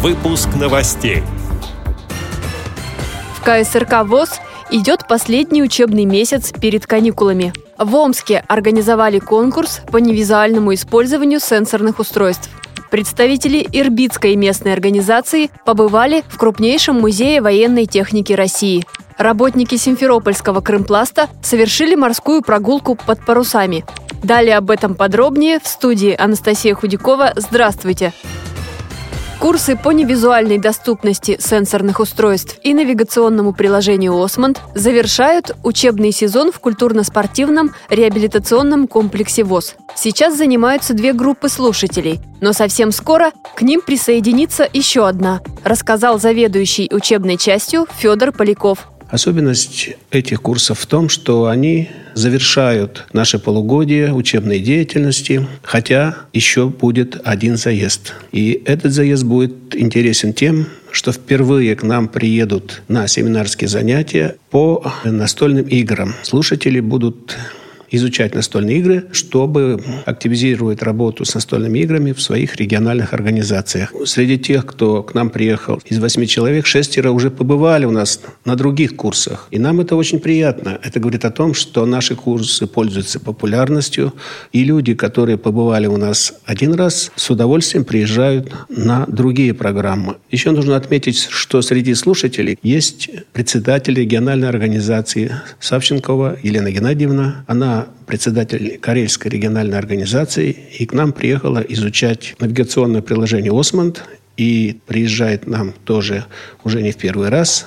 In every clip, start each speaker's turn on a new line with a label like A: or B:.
A: Выпуск новостей.
B: В КСРК ВОЗ идет последний учебный месяц перед каникулами. В Омске организовали конкурс по невизуальному использованию сенсорных устройств. Представители Ирбитской местной организации побывали в крупнейшем музее военной техники России. Работники Симферопольского Крымпласта совершили морскую прогулку под парусами. Далее об этом подробнее в студии Анастасия Худякова. Здравствуйте! Курсы по невизуальной доступности сенсорных устройств и навигационному приложению «Осмонд» завершают учебный сезон в культурно-спортивном реабилитационном комплексе ВОЗ. Сейчас занимаются две группы слушателей, но совсем скоро к ним присоединится еще одна, рассказал заведующий учебной частью Федор Поляков.
C: Особенность этих курсов в том, что они завершают наше полугодие учебной деятельности, хотя еще будет один заезд. И этот заезд будет интересен тем, что впервые к нам приедут на семинарские занятия по настольным играм. Слушатели будут изучать настольные игры, чтобы активизировать работу с настольными играми в своих региональных организациях. Среди тех, кто к нам приехал, из восьми человек шестеро уже побывали у нас на других курсах. И нам это очень приятно. Это говорит о том, что наши курсы пользуются популярностью, и люди, которые побывали у нас один раз, с удовольствием приезжают на другие программы. Еще нужно отметить, что среди слушателей есть председатель региональной организации Савченкова Елена Геннадьевна. Председатель Карельской региональной организации, и к нам приехала изучать навигационное приложение «Осмонд», и приезжает нам тоже уже не в первый раз.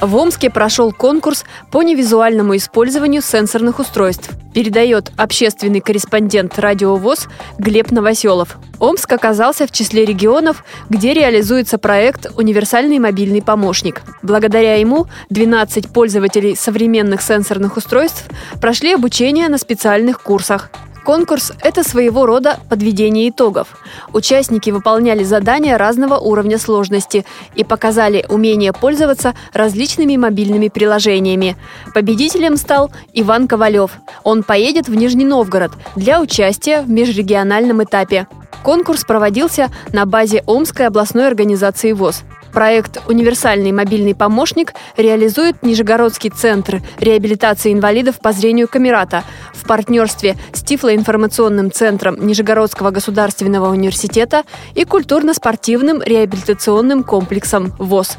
B: В Омске прошел конкурс по невизуальному использованию сенсорных устройств. Передает общественный корреспондент Радио ВОЗ Глеб Новоселов. Омск оказался в числе регионов, где реализуется проект «Универсальный мобильный помощник». Благодаря ему 12 пользователей современных сенсорных устройств прошли обучение на специальных курсах. Конкурс – это своего рода подведение итогов. Участники выполняли задания разного уровня сложности и показали умение пользоваться различными мобильными приложениями. Победителем стал Иван Ковалев. Он поедет в Нижний Новгород для участия в межрегиональном этапе. Конкурс проводился на базе Омской областной организации ВОЗ. Проект «Универсальный мобильный помощник» реализует Нижегородский центр реабилитации инвалидов по зрению Камерата в партнерстве с Тифлоинформационным центром Нижегородского государственного университета и культурно-спортивным реабилитационным комплексом ВОЗ.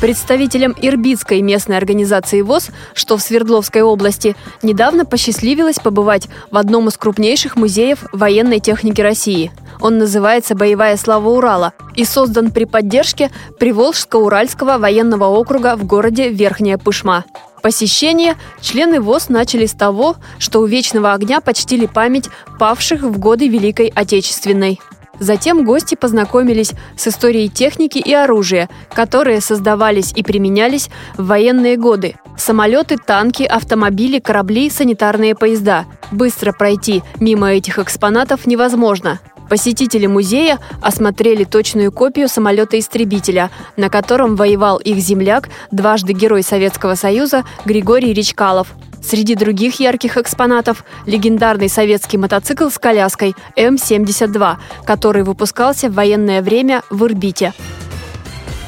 B: Представителям Ирбитской местной организации ВОЗ, что в Свердловской области, недавно посчастливилось побывать в одном из крупнейших музеев военной техники России. Он называется «Боевая слава Урала» и создан при поддержке Приволжско-Уральского военного округа в городе Верхняя Пышма. Посещение члены ВОЗ начали с того, что у Вечного огня почтили память павших в годы Великой Отечественной. Затем гости познакомились с историей техники и оружия, которые создавались и применялись в военные годы. Самолеты, танки, автомобили, корабли, санитарные поезда. Быстро пройти мимо этих экспонатов невозможно. Посетители музея осмотрели точную копию самолета-истребителя, на котором воевал их земляк, дважды Герой Советского Союза Григорий Речкалов – Среди других ярких экспонатов – легендарный советский мотоцикл с коляской М-72, который выпускался в военное время в Ирбите.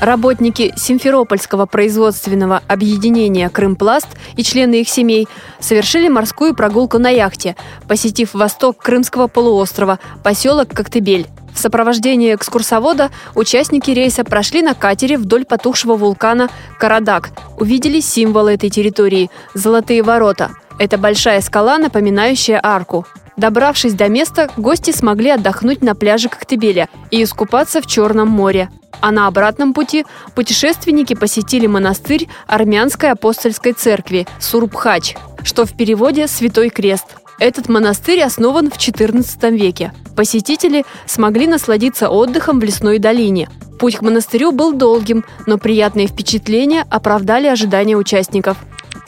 B: Работники Симферопольского производственного объединения «Крымпласт» и члены их семей совершили морскую прогулку на яхте, посетив восток Крымского полуострова, поселок Коктебель. В сопровождении экскурсовода участники рейса прошли на катере вдоль потухшего вулкана Карадак. Увидели символы этой территории – золотые ворота. Это большая скала, напоминающая арку. Добравшись до места, гости смогли отдохнуть на пляже Коктебеля и искупаться в Черном море. А на обратном пути путешественники посетили монастырь армянской апостольской церкви Сурбхач, что в переводе «Святой крест». Этот монастырь основан в XIV веке. Посетители смогли насладиться отдыхом в лесной долине. Путь к монастырю был долгим, но приятные впечатления оправдали ожидания участников.